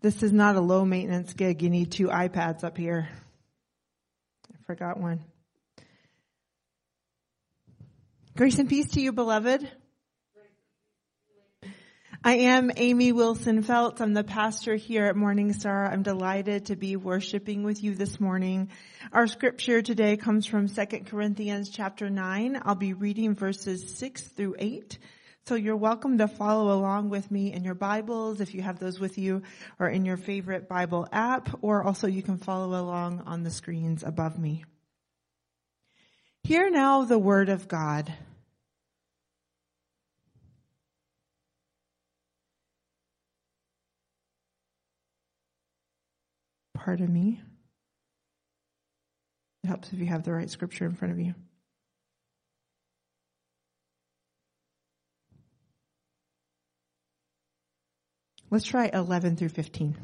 This is not a low maintenance gig. You need two iPads up here. I forgot one. Grace and peace to you, beloved. I am Amy Wilson Feltz. I'm the pastor here at Morning Star. I'm delighted to be worshiping with you this morning. Our scripture today comes from 2 Corinthians chapter 9. I'll be reading verses 6 through 8. So you're welcome to follow along with me in your Bibles if you have those with you or in your favorite Bible app or also you can follow along on the screens above me. Hear now the word of God. Pardon me. It helps if you have the right scripture in front of you. Let's try 11 through 15.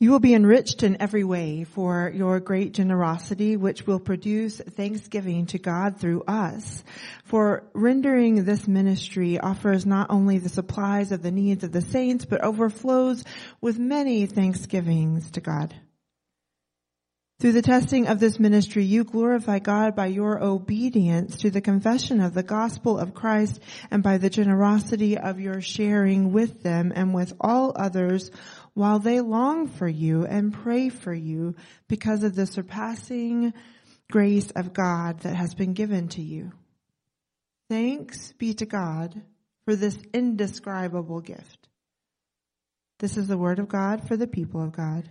You will be enriched in every way for your great generosity, which will produce thanksgiving to God through us. For rendering this ministry offers not only the supplies of the needs of the saints, but overflows with many thanksgivings to God. Through the testing of this ministry, you glorify God by your obedience to the confession of the gospel of Christ and by the generosity of your sharing with them and with all others while they long for you and pray for you because of the surpassing grace of God that has been given to you. Thanks be to God for this indescribable gift. This is the word of God for the people of God.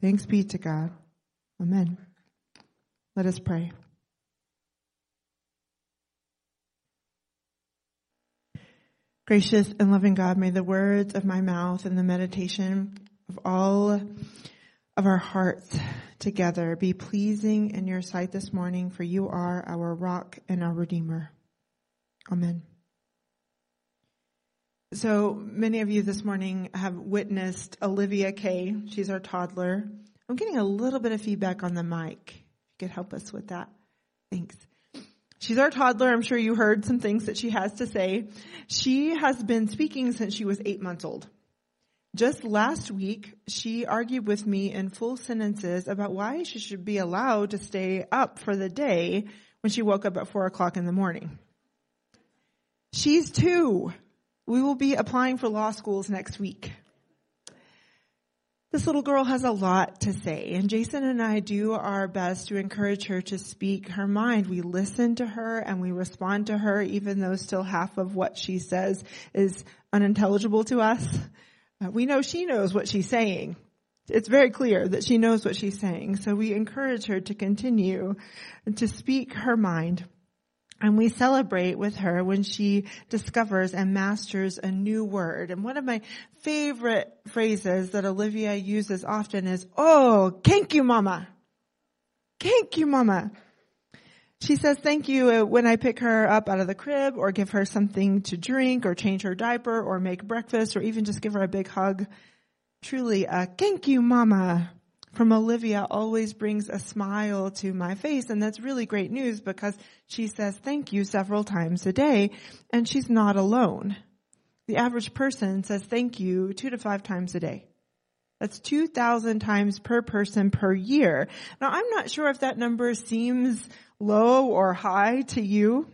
Thanks be to God. Amen. Let us pray. Gracious and loving God, may the words of my mouth and the meditation of all of our hearts together be pleasing in your sight this morning, for you are our rock and our redeemer. Amen. So many of you this morning have witnessed Olivia Kay. She's our toddler. I'm getting a little bit of feedback on the mic. If you could help us with that. Thanks. She's our toddler. I'm sure you heard some things that she has to say. She has been speaking since she was eight months old. Just last week, she argued with me in full sentences about why she should be allowed to stay up for the day when she woke up at four o'clock in the morning. She's two. We will be applying for law schools next week. This little girl has a lot to say, and Jason and I do our best to encourage her to speak her mind. We listen to her and we respond to her, even though still half of what she says is unintelligible to us. Uh, we know she knows what she's saying. It's very clear that she knows what she's saying, so we encourage her to continue to speak her mind. And we celebrate with her when she discovers and masters a new word. And one of my favorite phrases that Olivia uses often is, oh, thank you, mama. Thank you, mama. She says thank you uh, when I pick her up out of the crib or give her something to drink or change her diaper or make breakfast or even just give her a big hug. Truly a thank you, mama from Olivia always brings a smile to my face. And that's really great news because she says thank you several times a day and she's not alone. The average person says thank you two to five times a day. That's 2,000 times per person per year. Now I'm not sure if that number seems low or high to you.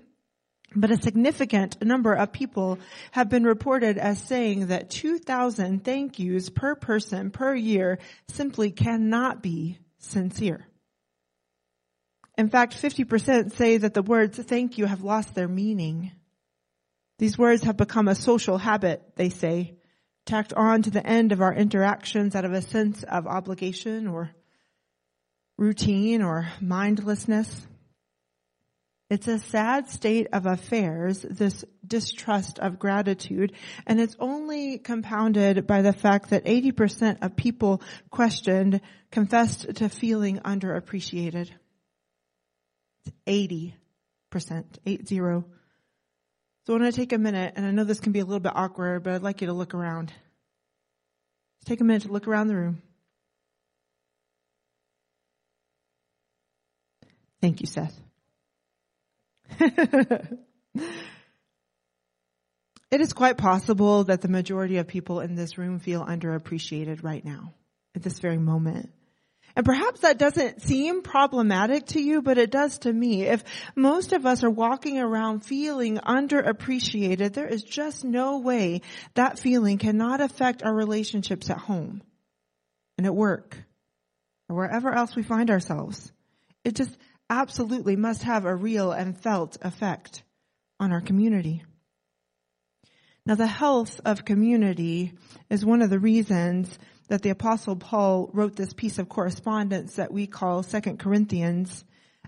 But a significant number of people have been reported as saying that 2,000 thank yous per person per year simply cannot be sincere. In fact, 50% say that the words thank you have lost their meaning. These words have become a social habit, they say, tacked on to the end of our interactions out of a sense of obligation or routine or mindlessness. It's a sad state of affairs, this distrust of gratitude, and it's only compounded by the fact that 80% of people questioned confessed to feeling underappreciated. It's 80%, eight zero. So I want to take a minute, and I know this can be a little bit awkward, but I'd like you to look around. take a minute to look around the room. Thank you, Seth. it is quite possible that the majority of people in this room feel underappreciated right now, at this very moment. And perhaps that doesn't seem problematic to you, but it does to me. If most of us are walking around feeling underappreciated, there is just no way that feeling cannot affect our relationships at home and at work or wherever else we find ourselves. It just absolutely must have a real and felt effect on our community. Now the health of community is one of the reasons that the apostle Paul wrote this piece of correspondence that we call Second Corinthians.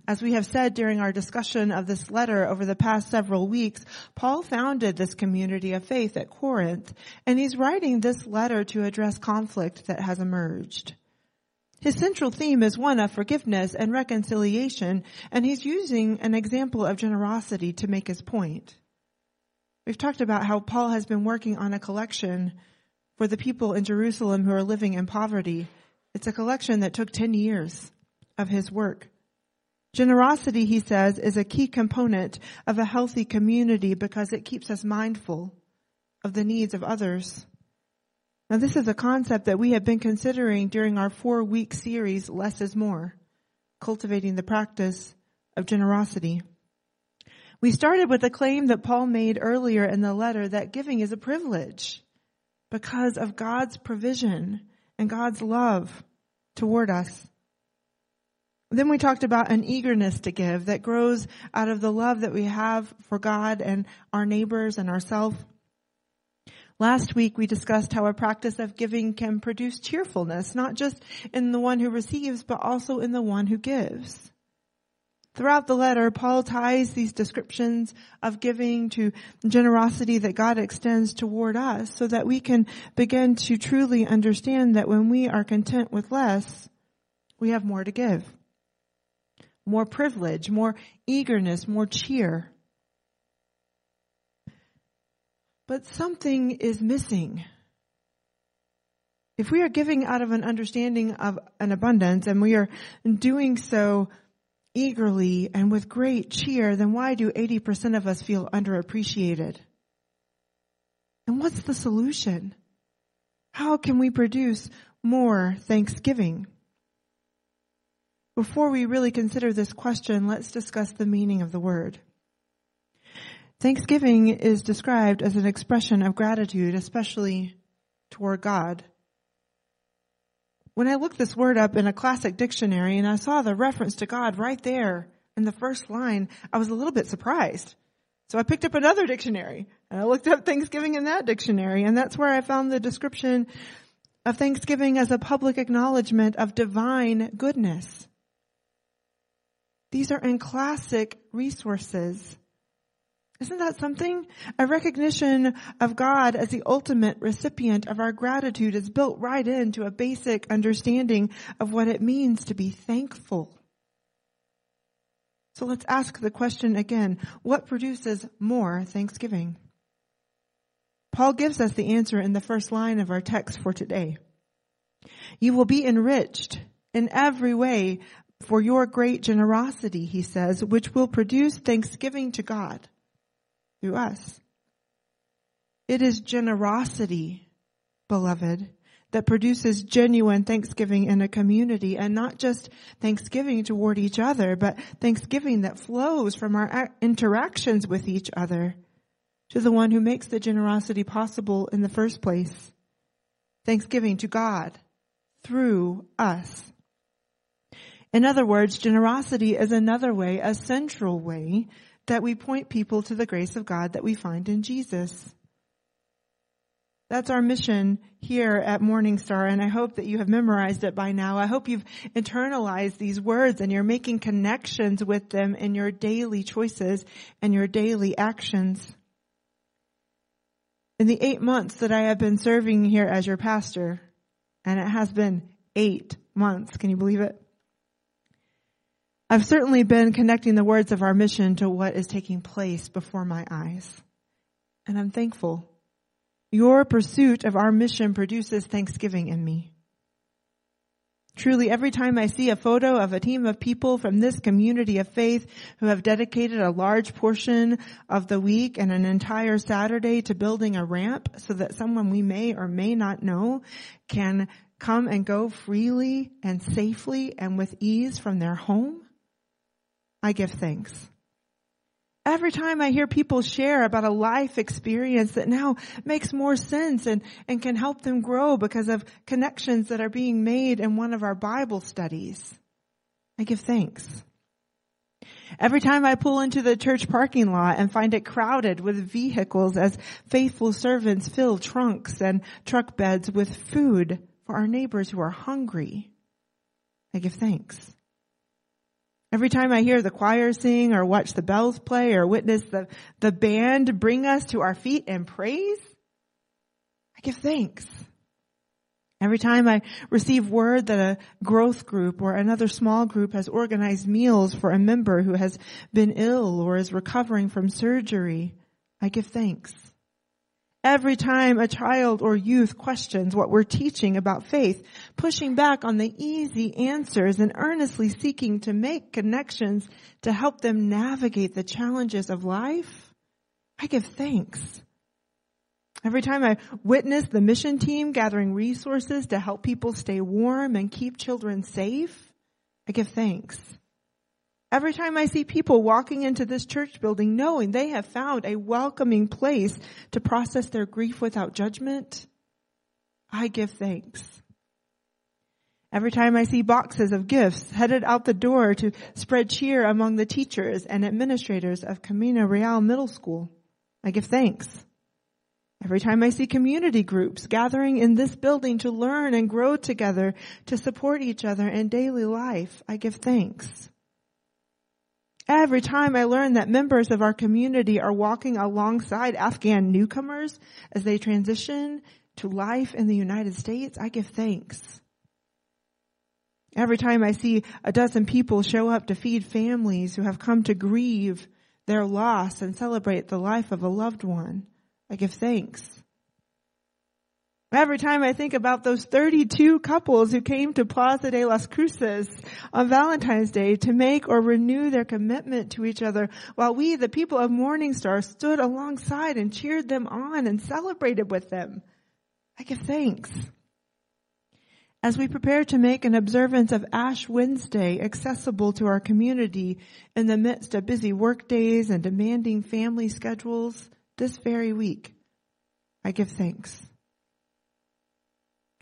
As we have said during our discussion of this letter over the past several weeks, Paul founded this community of faith at Corinth, and he's writing this letter to address conflict that has emerged. His central theme is one of forgiveness and reconciliation, and he's using an example of generosity to make his point. We've talked about how Paul has been working on a collection for the people in Jerusalem who are living in poverty. It's a collection that took 10 years of his work. Generosity, he says, is a key component of a healthy community because it keeps us mindful of the needs of others. Now this is a concept that we have been considering during our four week series, Less is More, cultivating the practice of generosity. We started with a claim that Paul made earlier in the letter that giving is a privilege because of God's provision and God's love toward us. Then we talked about an eagerness to give that grows out of the love that we have for God and our neighbors and ourselves. Last week we discussed how a practice of giving can produce cheerfulness, not just in the one who receives, but also in the one who gives. Throughout the letter, Paul ties these descriptions of giving to generosity that God extends toward us so that we can begin to truly understand that when we are content with less, we have more to give. More privilege, more eagerness, more cheer. But something is missing. If we are giving out of an understanding of an abundance and we are doing so eagerly and with great cheer, then why do 80% of us feel underappreciated? And what's the solution? How can we produce more thanksgiving? Before we really consider this question, let's discuss the meaning of the word. Thanksgiving is described as an expression of gratitude, especially toward God. When I looked this word up in a classic dictionary and I saw the reference to God right there in the first line, I was a little bit surprised. So I picked up another dictionary and I looked up Thanksgiving in that dictionary and that's where I found the description of Thanksgiving as a public acknowledgement of divine goodness. These are in classic resources. Isn't that something? A recognition of God as the ultimate recipient of our gratitude is built right into a basic understanding of what it means to be thankful. So let's ask the question again. What produces more thanksgiving? Paul gives us the answer in the first line of our text for today. You will be enriched in every way for your great generosity, he says, which will produce thanksgiving to God through us. It is generosity, beloved, that produces genuine thanksgiving in a community and not just thanksgiving toward each other, but thanksgiving that flows from our interactions with each other to the one who makes the generosity possible in the first place. Thanksgiving to God through us. In other words, generosity is another way, a central way that we point people to the grace of God that we find in Jesus. That's our mission here at Morningstar, and I hope that you have memorized it by now. I hope you've internalized these words and you're making connections with them in your daily choices and your daily actions. In the eight months that I have been serving here as your pastor, and it has been eight months, can you believe it? I've certainly been connecting the words of our mission to what is taking place before my eyes. And I'm thankful. Your pursuit of our mission produces thanksgiving in me. Truly, every time I see a photo of a team of people from this community of faith who have dedicated a large portion of the week and an entire Saturday to building a ramp so that someone we may or may not know can come and go freely and safely and with ease from their home, I give thanks. Every time I hear people share about a life experience that now makes more sense and, and can help them grow because of connections that are being made in one of our Bible studies, I give thanks. Every time I pull into the church parking lot and find it crowded with vehicles as faithful servants fill trunks and truck beds with food for our neighbors who are hungry, I give thanks. Every time I hear the choir sing or watch the bells play or witness the, the band bring us to our feet in praise, I give thanks. Every time I receive word that a growth group or another small group has organized meals for a member who has been ill or is recovering from surgery, I give thanks. Every time a child or youth questions what we're teaching about faith, pushing back on the easy answers and earnestly seeking to make connections to help them navigate the challenges of life, I give thanks. Every time I witness the mission team gathering resources to help people stay warm and keep children safe, I give thanks. Every time I see people walking into this church building knowing they have found a welcoming place to process their grief without judgment, I give thanks. Every time I see boxes of gifts headed out the door to spread cheer among the teachers and administrators of Camino Real Middle School, I give thanks. Every time I see community groups gathering in this building to learn and grow together to support each other in daily life, I give thanks. Every time I learn that members of our community are walking alongside Afghan newcomers as they transition to life in the United States, I give thanks. Every time I see a dozen people show up to feed families who have come to grieve their loss and celebrate the life of a loved one, I give thanks. Every time I think about those 32 couples who came to Plaza de las Cruces on Valentine's Day to make or renew their commitment to each other while we, the people of Morningstar, stood alongside and cheered them on and celebrated with them, I give thanks. As we prepare to make an observance of Ash Wednesday accessible to our community in the midst of busy work days and demanding family schedules this very week, I give thanks.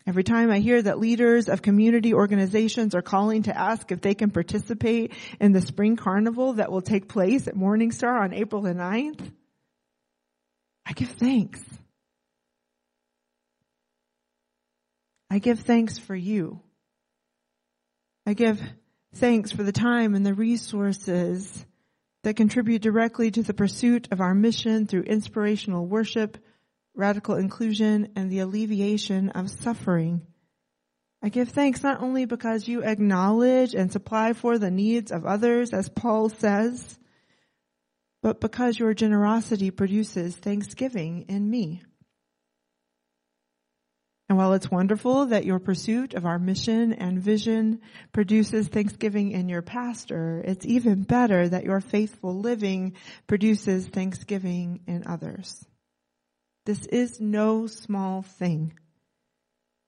Every time I hear that leaders of community organizations are calling to ask if they can participate in the spring carnival that will take place at Morningstar on April the 9th, I give thanks. I give thanks for you. I give thanks for the time and the resources that contribute directly to the pursuit of our mission through inspirational worship, radical inclusion, and the alleviation of suffering. I give thanks not only because you acknowledge and supply for the needs of others, as Paul says, but because your generosity produces thanksgiving in me. And while it's wonderful that your pursuit of our mission and vision produces thanksgiving in your pastor, it's even better that your faithful living produces thanksgiving in others. This is no small thing.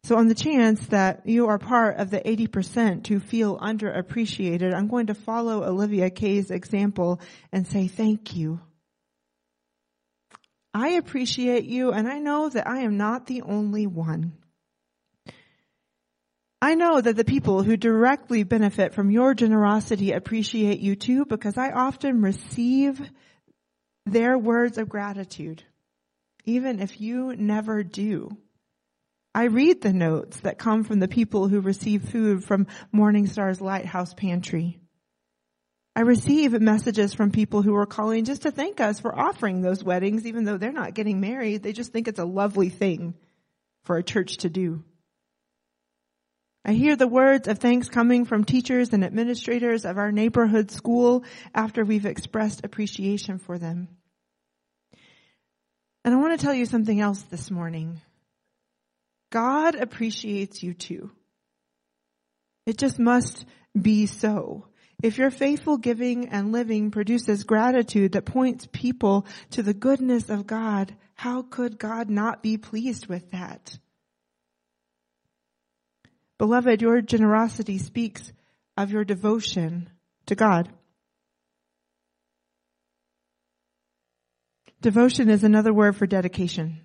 So on the chance that you are part of the 80% who feel underappreciated, I'm going to follow Olivia Kay's example and say thank you. I appreciate you and I know that I am not the only one. I know that the people who directly benefit from your generosity appreciate you too because I often receive their words of gratitude even if you never do. I read the notes that come from the people who receive food from Morningstar's Lighthouse Pantry. I receive messages from people who are calling just to thank us for offering those weddings, even though they're not getting married. They just think it's a lovely thing for a church to do. I hear the words of thanks coming from teachers and administrators of our neighborhood school after we've expressed appreciation for them. Want to tell you something else this morning. God appreciates you too. It just must be so. If your faithful giving and living produces gratitude that points people to the goodness of God, how could God not be pleased with that? Beloved, your generosity speaks of your devotion to God. Devotion is another word for dedication.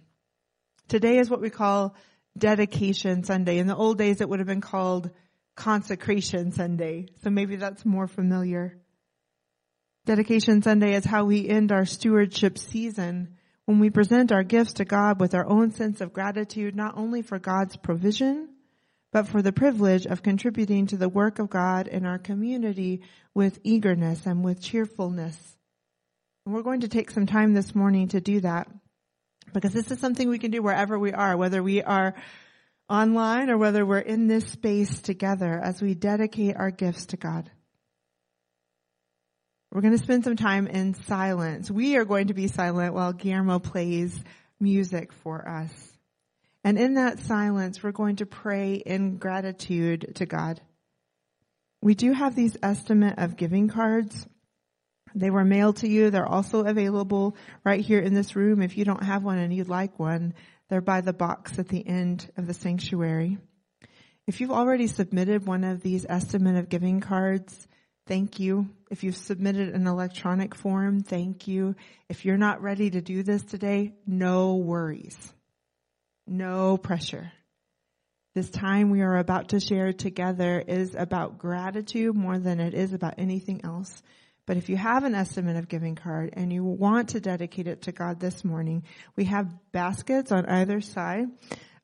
Today is what we call dedication Sunday. In the old days, it would have been called consecration Sunday. So maybe that's more familiar. Dedication Sunday is how we end our stewardship season when we present our gifts to God with our own sense of gratitude, not only for God's provision, but for the privilege of contributing to the work of God in our community with eagerness and with cheerfulness. We're going to take some time this morning to do that because this is something we can do wherever we are, whether we are online or whether we're in this space together as we dedicate our gifts to God. We're going to spend some time in silence. We are going to be silent while Guillermo plays music for us. And in that silence, we're going to pray in gratitude to God. We do have these estimate of giving cards. They were mailed to you. They're also available right here in this room. If you don't have one and you'd like one, they're by the box at the end of the sanctuary. If you've already submitted one of these estimate of giving cards, thank you. If you've submitted an electronic form, thank you. If you're not ready to do this today, no worries. No pressure. This time we are about to share together is about gratitude more than it is about anything else. But if you have an estimate of giving card and you want to dedicate it to God this morning, we have baskets on either side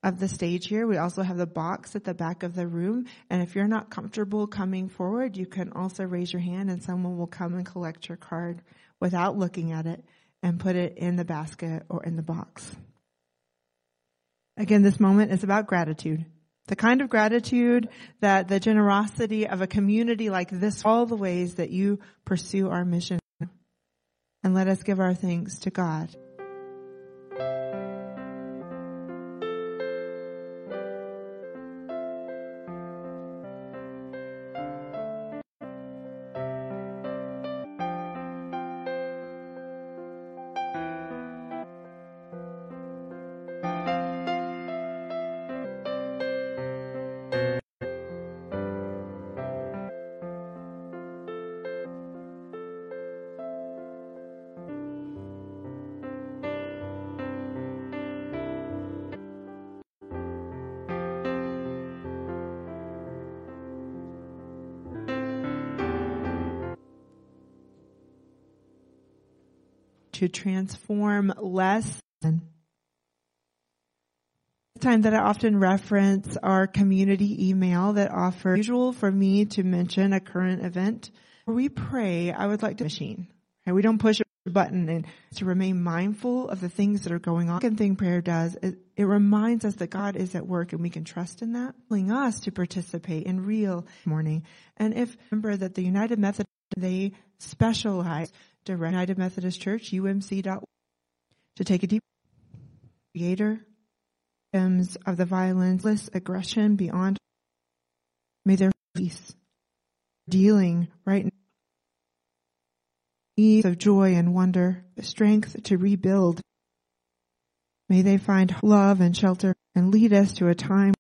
of the stage here. We also have the box at the back of the room. And if you're not comfortable coming forward, you can also raise your hand and someone will come and collect your card without looking at it and put it in the basket or in the box. Again, this moment is about gratitude. The kind of gratitude that the generosity of a community like this, all the ways that you pursue our mission. And let us give our thanks to God. To transform less. Time that I often reference our community email that offers usual for me to mention a current event. Where we pray, I would like to machine. And we don't push a button and to remain mindful of the things that are going on. The Second thing prayer does, it, it reminds us that God is at work and we can trust in that, allowing us to participate in real morning. And if remember that the United Methodist, they specialize direct United Methodist Church, umc.org, to take a deep creator of the violence, aggression beyond. May there peace dealing right now needs of joy and wonder, strength to rebuild. May they find love and shelter and lead us to a time.